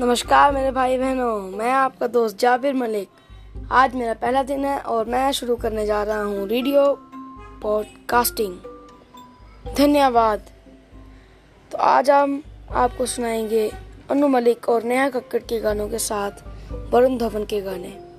नमस्कार मेरे भाई बहनों, मैं आपका दोस्त जाबिर मलिक। आज मेरा पहला दिन है और मैं शुरू करने जा रहा हूँ रेडियो पॉडकास्टिंग। धन्यवाद। तो आज हम आपको सुनाएँगे अनु मलिक और नेहा कक्कड़ के गानों के साथ वरुण धवन के गाने।